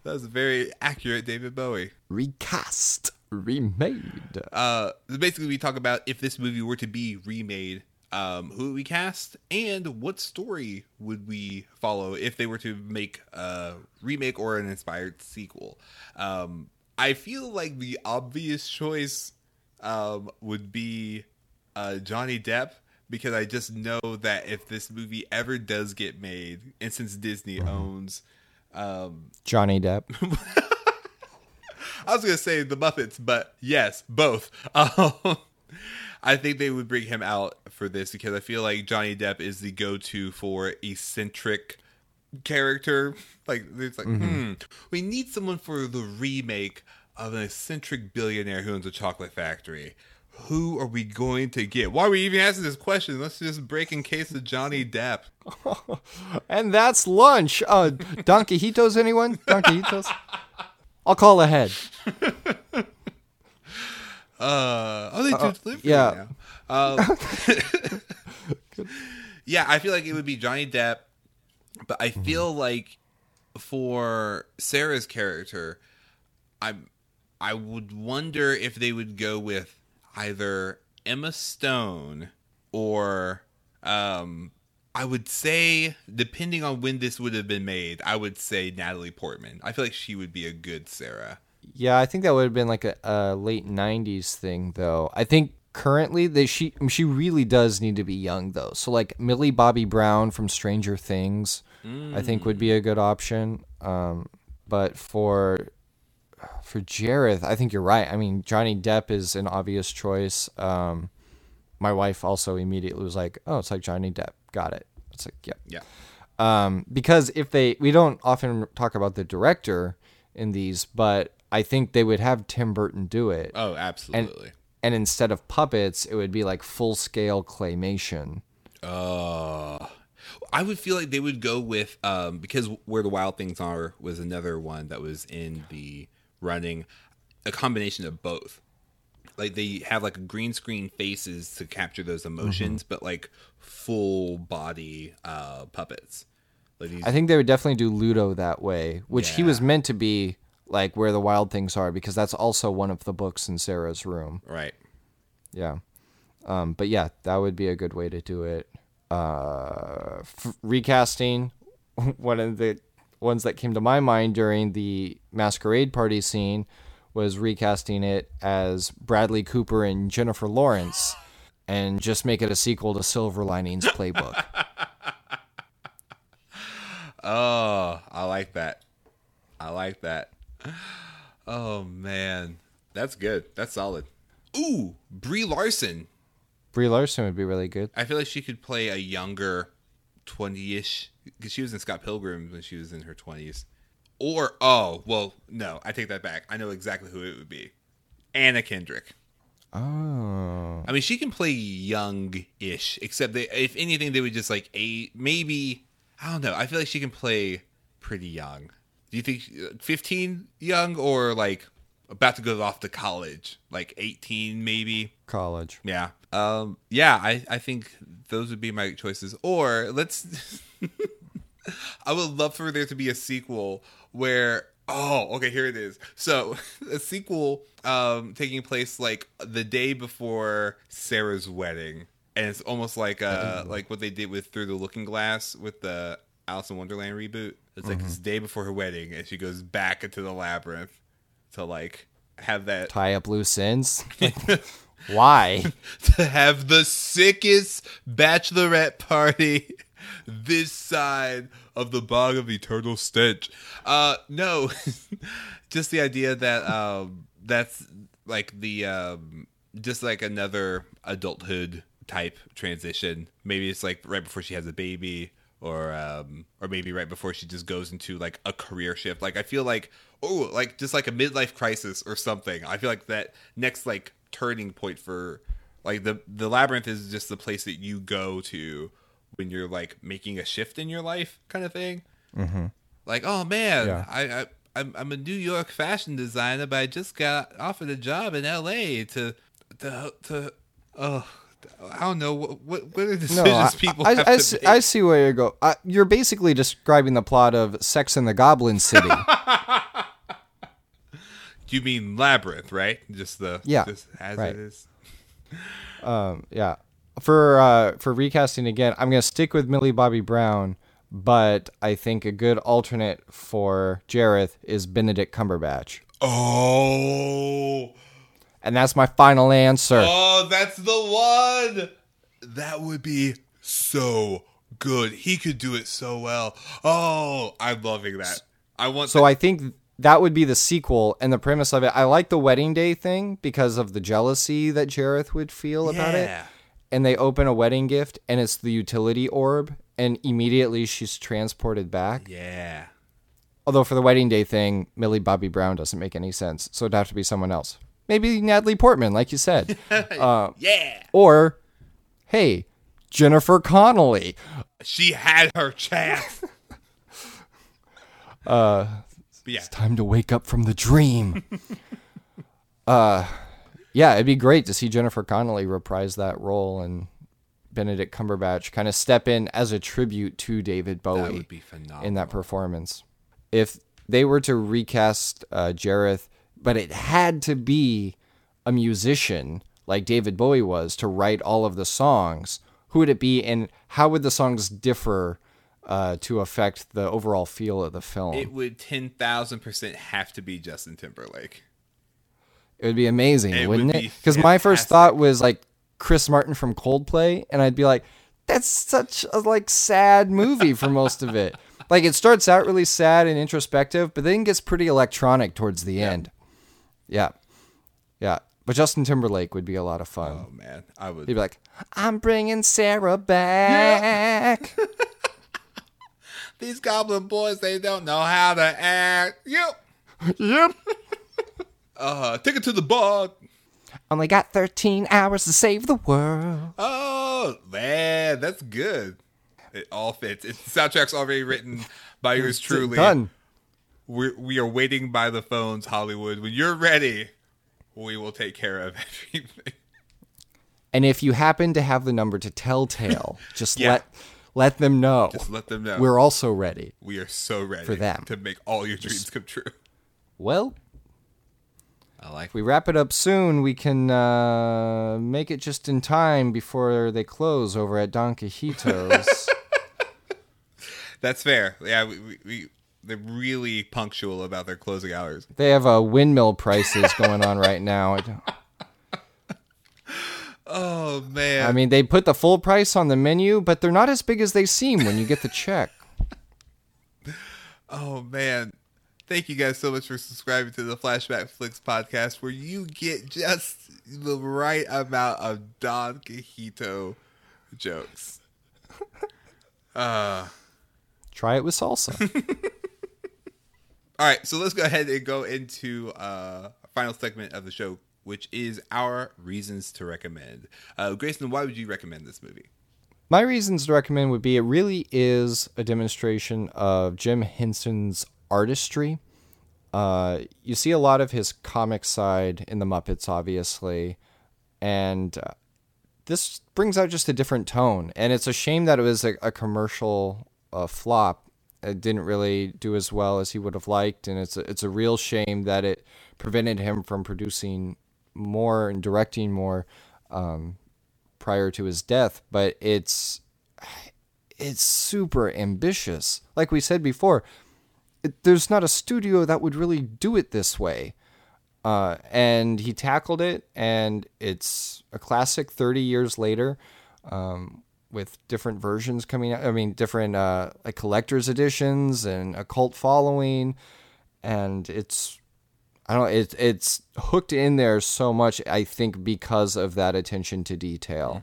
That was very accurate, David Bowie. Recast, remade. Uh, basically, we talk about if this movie were to be remade, um, who we cast, and what story would we follow if they were to make a remake or an inspired sequel. Um, I feel like the obvious choice um, would be uh, Johnny Depp because I just know that if this movie ever does get made, and since Disney owns um, Johnny Depp. I was gonna say the Muppets, but yes, both. I think they would bring him out for this because I feel like Johnny Depp is the go-to for eccentric character. Like it's like, hmm, we need someone for the remake of an eccentric billionaire who owns a chocolate factory. Who are we going to get? Why are we even asking this question? Let's just break in case of Johnny Depp. and that's lunch. Uh, Donkeyitos, anyone? Donkeyitos? I'll call ahead. Uh, oh, they do delivery yeah. now. Um, yeah, I feel like it would be Johnny Depp, but I Mm-hmm. feel like for Sarah's character, I'm I would wonder if they would go with either Emma Stone or um I would say depending on when this would have been made, I would say Natalie Portman. I feel like she would be a good Sarah. Yeah, I think that would have been like a, a late '90s thing, though. I think currently they she she really does need to be young, though. So like Millie Bobby Brown from Stranger Things, I think would be a good option. Um, but for for Jareth, I think you're right. I mean, Johnny Depp is an obvious choice. Um, my wife also immediately was like, "Oh, it's like Johnny Depp." Got it. It's like, yep. Yeah. Um, because if they, we don't often talk about the director in these, but I think they would have Tim Burton do it, Oh, absolutely. and instead of puppets, it would be like full scale claymation. Uh, I would feel like they would go with um because where the wild things are was another one that was in the running, a combination of both. Like they have like green screen faces to capture those emotions, but like full body uh puppets. Like these, I think they would definitely do Ludo that way, which he was meant to be like where the wild things are, because that's also one of the books in Sarah's room. right. Yeah. Um, but yeah, that would be a good way to do it. Uh, f- recasting one of the ones that came to my mind during the masquerade party scene was recasting it as Bradley Cooper and Jennifer Lawrence and just make it a sequel to Silver Linings Playbook. Oh, I like that. I like that. Oh man, that's good. That's solid. Ooh, Brie Larson. Brie Larson would be really good. I feel like she could play a younger, twenty-ish because she was in Scott Pilgrim when she was in her twenties. Or oh well, no, I take that back. I know exactly who it would be. Anna Kendrick. Oh. I mean, she can play young-ish, except they, if anything, they would just like a maybe. I don't know. I feel like she can play pretty young. Do you think uh, fifteen young or like about to go off to college, like eighteen maybe? College. Yeah. Um yeah, I I think those would be my choices. Or let's I would love for there to be a sequel where oh, okay, here it is. So, a sequel um taking place like the day before Sarah's wedding. And it's almost like uh like what they did with Through the Looking Glass with the Alice in Wonderland reboot. It's like this day before her wedding and she goes back into the labyrinth to like have that Tie up loose ends. Why? to have the sickest bachelorette party this side of the bog of eternal stench. Uh no. just the idea that um that's like the um just like another adulthood type transition. Maybe it's like right before she has a baby or um or maybe right before she just goes into like a career shift. Like I feel like oh, like just like a midlife crisis or something. I feel like that next like turning point for like the the labyrinth is just the place that you go to when you're like making a shift in your life kind of thing. Mm-hmm. Like, oh man, Yeah. I, I I'm I'm a New York fashion designer, but I just got offered a job in L.A. to to to oh. I don't know what what, what are decisions No, I, people I, have I to see, make. I see where you go. Uh, you're basically describing the plot of Sex in the Goblin City. You mean Labyrinth, right? Just the Yeah, just as right. it is. Yeah. For uh, for recasting again, I'm gonna stick with Millie Bobby Brown, but I think a good alternate for Jareth is Benedict Cumberbatch, Oh, and that's my final answer. oh, that's the one. That would be so good. He could do it so well. Oh, I'm loving that. I want. So I think that would be the sequel and the premise of it. I like the wedding day thing because of the jealousy that Jareth would feel about it. Yeah. And they open a wedding gift and it's the utility orb and immediately she's transported back. yeah. Although for the wedding day thing, Millie Bobby Brown doesn't make any sense. So it'd have to be someone else. Maybe Natalie Portman, like you said. Yeah. or, hey, Jennifer Connelly. She had her chance. uh. Yeah. It's time to wake up from the dream. uh, yeah, it'd be great to see Jennifer Connelly reprise that role and Benedict Cumberbatch kind of step in as a tribute to David Bowie That would be phenomenal. in that performance. If they were to recast uh, Jareth, but it had to be a musician like David Bowie was to write all of the songs, who would it be, and how would the songs differ uh, to affect the overall feel of the film? It would ten thousand percent have to be Justin Timberlake. It would be amazing, It wouldn't would it? Because my first thought was like Chris Martin from Coldplay, and I'd be like, "That's such a like sad movie for most of it." Like it starts out really sad and introspective, but then gets pretty electronic towards the end. Yeah, yeah. But Justin Timberlake would be a lot of fun. Oh man, I would. He'd be like, "I'm bringing Sarah back." These goblin boys, they don't know how to act. Yep. yep. Uh, take it to the bog. Only got 13 hours to save the world. Oh man, that's good. It all fits. It's the soundtrack's already written by yours truly. Done. We're, we are waiting by the phones, Hollywood. When you're ready, we will take care of everything. And if you happen to have the number to Telltale, just Yeah. let let them know. Just let them know. We're also ready. we are so ready For them. to make all your dreams come true. Well, I like if we wrap it up soon, we can uh, make it just in time before they close over at Don Quixote's. That's fair. Yeah, we, we, we they're really punctual about their closing hours. they have uh, windmill prices going on right now. Oh man. I mean, they put the full price on the menu, but they're not as big as they seem when you get the check. Oh man. Thank you guys so much for subscribing to the Flashback Flicks podcast where you get just the right amount of Don Quixote jokes. Uh try it with salsa. All right, so let's go ahead and go into uh, final segment of the show, which is our reasons to recommend. Uh, Grayson, why would you recommend this movie? My reasons to recommend would be it really is a demonstration of Jim Henson's artistry. Uh, you see a lot of his comic side in the Muppets, obviously, and uh, this brings out just a different tone. And it's a shame that it was a, a commercial uh, flop. It didn't really do as well as he would have liked, and it's a, it's a real shame that it prevented him from producing more and directing more um, prior to his death. But it's it's super ambitious. Like we said before, it, there's not a studio that would really do it this way. Uh, and he tackled it, and it's a classic 30 years later um, with different versions coming out. I mean, different uh, like collector's editions and a cult following. And it's, I don't know, it, it's hooked in there so much, I think, because of that attention to detail.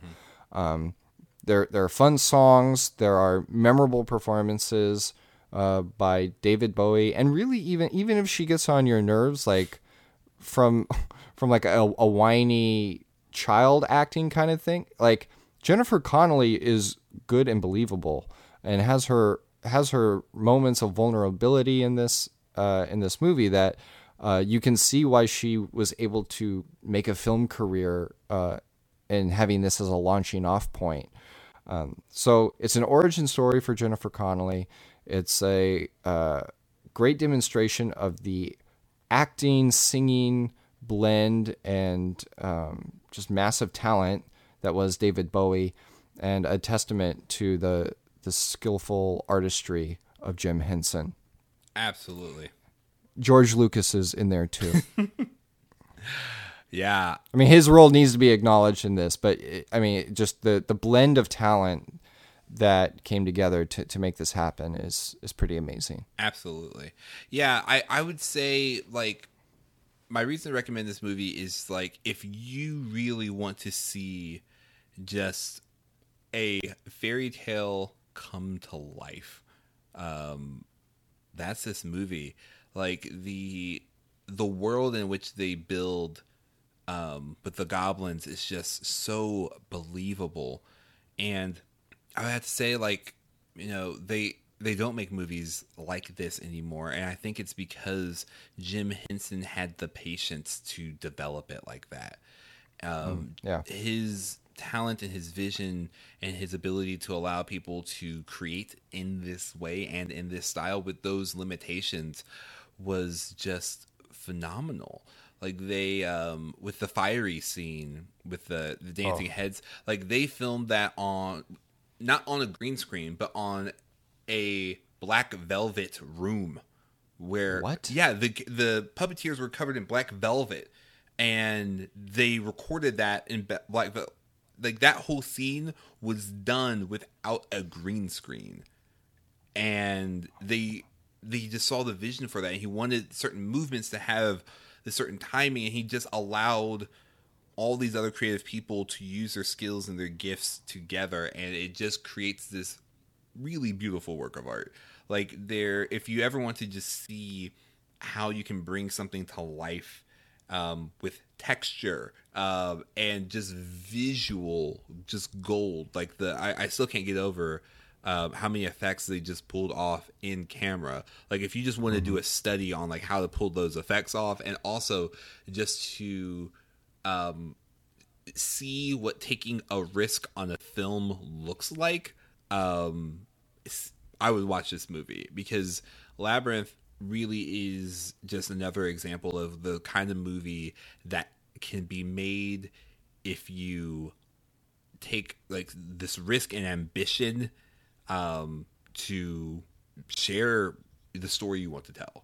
Um, there, there are fun songs. There are memorable performances uh, by David Bowie, and really, even even if she gets on your nerves, like from from like a, a whiny child acting kind of thing, like Jennifer Connelly is good and believable, and has her has her moments of vulnerability in this uh, in this movie that uh, you can see why she was able to make a film career uh, and having this as a launching off point. Um, so it's an origin story for Jennifer Connelly. It's a uh, great demonstration of the acting, singing blend and um, just massive talent that was David Bowie, and a testament to the the skillful artistry of Jim Henson. Absolutely. George Lucas is in there too. yeah. I mean, his role needs to be acknowledged in this, but it, I mean, just the the blend of talent that came together to, to make this happen is is pretty amazing. Absolutely. Yeah, I, I would say like my reason to recommend this movie is like if you really want to see just a fairy tale come to life, um, that's this movie. Like the the world in which they build um, with the goblins is just so believable, and I have to say, like you know, they they don't make movies like this anymore, and I think it's because Jim Henson had the patience to develop it like that. Um, mm, yeah, his talent and his vision and his ability to allow people to create in this way and in this style with those limitations was just phenomenal like they um with the fiery scene with the the dancing oh. heads like they filmed that on not on a green screen but on a black velvet room where what yeah the the puppeteers were covered in black velvet and they recorded that in black velvet like that whole scene was done without a green screen. And they they just saw the vision for that. And he wanted certain movements to have the certain timing. And he just allowed all these other creative people to use their skills and their gifts together. And it just creates this really beautiful work of art. Like there if you ever want to just see how you can bring something to life um, with texture uh, and just visual, just gold. Like the I, I still can't get over uh, how many effects they just pulled off in camera. Like if you just want to mm-hmm. do a study on like how to pull those effects off, and also just to um, see what taking a risk on a film looks like, um, I would watch this movie because Labyrinth really is just another example of the kind of movie that can be made if you take like this risk and ambition um, to share the story you want to tell.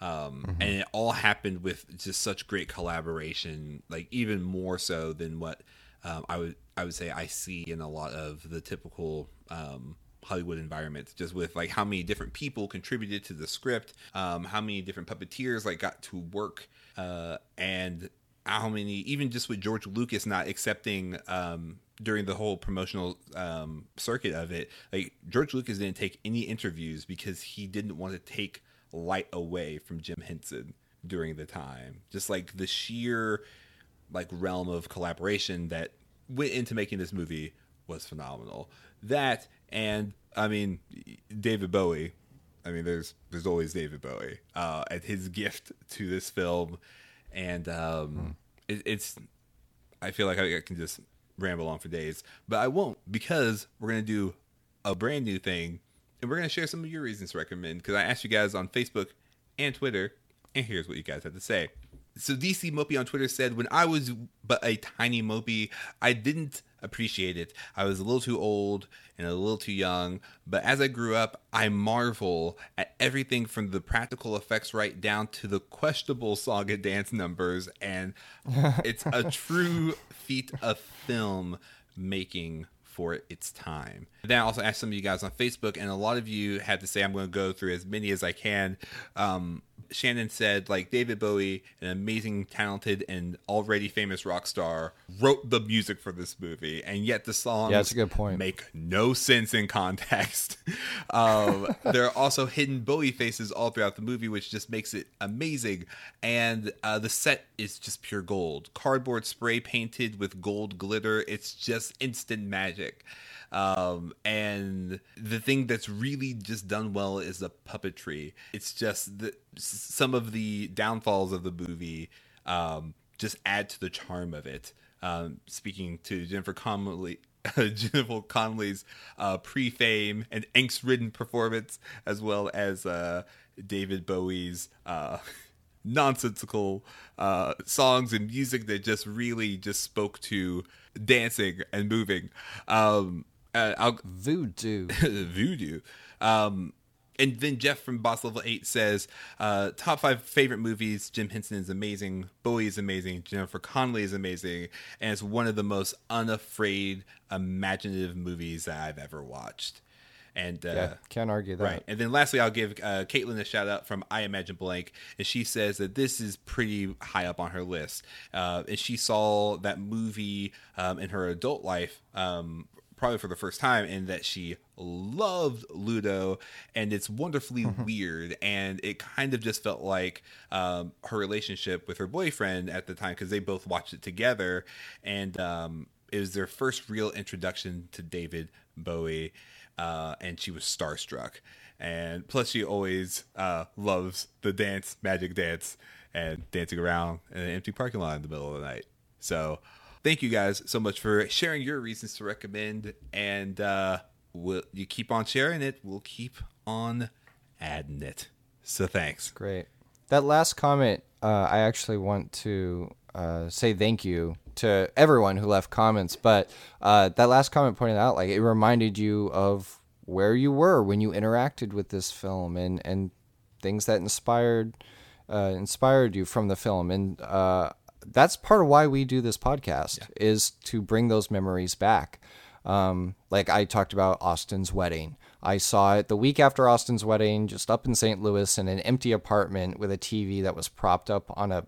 Um, mm-hmm. And it all happened with just such great collaboration, like even more so than what um, I would I would say I see in a lot of the typical um, Hollywood environment, just with like how many different people contributed to the script, um, how many different puppeteers like got to work, uh, and how many even just with George Lucas not accepting um, during the whole promotional um, circuit of it, like George Lucas didn't take any interviews because he didn't want to take light away from Jim Henson during the time. Just like the sheer like realm of collaboration that went into making this movie was phenomenal. That and I mean David Bowie. I mean, there's there's always David Bowie uh, and his gift to this film, and um, hmm. it, it's. I feel like I can just ramble on for days, but I won't because we're gonna do a brand new thing, and we're gonna share some of your reasons to recommend. Because I asked you guys on Facebook and Twitter, and here's what you guys had to say. So DC Mopey on Twitter said, "When I was but a tiny Mopey, I didn't appreciate it. I was a little too old and a little too young, but as I grew up, I marvel at everything from the practical effects right down to the questionable saga dance numbers, and it's a true feat of film making for its time. then I also asked some of you guys on Facebook, and a lot of you had to say, I'm going to go through as many as I can. Um, Shannon said, like David Bowie, an amazing, talented, and already famous rock star, wrote the music for this movie, and yet the songs yeah, that's a good point. make no sense in context. um, there are also hidden Bowie faces all throughout the movie, which just makes it amazing. And uh, the set is just pure gold, cardboard spray painted with gold glitter. It's just instant magic. Um, and the thing that's really just done well is the puppetry. It's just that some of the downfalls of the movie um, just add to the charm of it. Um, speaking to Jennifer Connelly, Jennifer Connelly's uh, pre-fame and angst-ridden performance, as well as uh, David Bowie's uh, nonsensical uh, songs and music that just really just spoke to dancing and moving. Um, uh, I'll, Voodoo. voodoo. Um, and then Jeff from Boss Level 8 says, uh, top five favorite movies. Jim Henson is amazing. Bowie is amazing. Jennifer Connelly is amazing. And it's one of the most unafraid, imaginative movies that I've ever watched. And uh, yeah, can't argue that. Right. And then lastly, I'll give uh, Caitlin a shout out from I Imagine Blank. And she says that this is pretty high up on her list. Uh, and she saw that movie um, in her adult life um, probably for the first time and that she loved Ludo and it's wonderfully Mm-hmm. weird and it kind of just felt like um, her relationship with her boyfriend at the time because they both watched it together and um, it was their first real introduction to David Bowie uh, and she was starstruck and plus she always uh, loves the dance magic dance and dancing around in an empty parking lot in the middle of the night so thank you guys so much for sharing your reasons to recommend and uh we'll, you keep on sharing it we'll keep on adding it so thanks Great. That last comment, uh, I actually want to uh, say thank you to everyone who left comments. But uh, that last comment pointed out, like, it reminded you of where you were when you interacted with this film and, and things that inspired uh, inspired you from the film. And uh, that's part of why we do this podcast is to bring those memories back. Um, like I talked about Austin's wedding. I saw it the week after Austin's wedding, just up in St. Louis in an empty apartment with a TV that was propped up on a,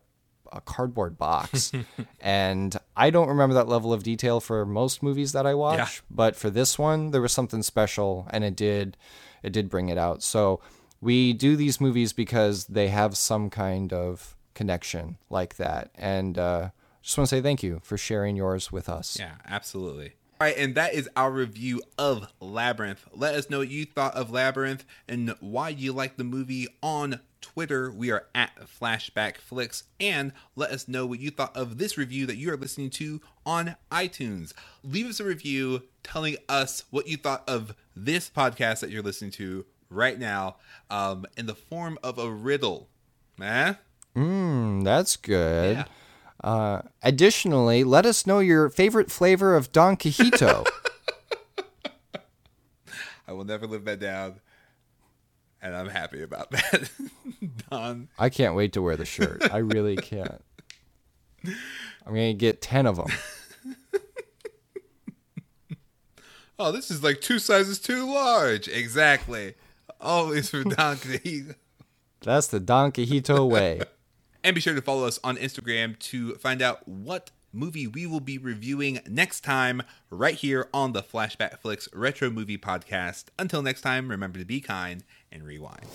a cardboard box. and I don't remember that level of detail for most movies that I watch, Yeah. but for this one, there was something special and it did it did bring it out. So we do these movies because they have some kind of connection like that. And uh, just want to say thank you for sharing yours with us. yeah absolutely all right and that is our review of labyrinth let us know what you thought of labyrinth and why you like the movie on Twitter, we are at Flashback Flicks, and let us know what you thought of this review that you are listening to on iTunes. Leave us a review telling us what you thought of this podcast that you're listening to right now um, in the form of a riddle. Eh? Mm, that's good. Yeah. Uh, additionally, let us know your favorite flavor of Don Quijito. I will never live that down, and I'm happy about that. Don. I can't wait to wear the shirt. I really can't. I'm going to get 10 of them. Oh, this is like two sizes too large. Exactly. Always for Don Quixote. That's the Don Quijito way. And be sure to follow us on Instagram to find out what movie we will be reviewing next time, right here on the Flashback Flicks Retro Movie Podcast. Until next time, remember to be kind and rewind.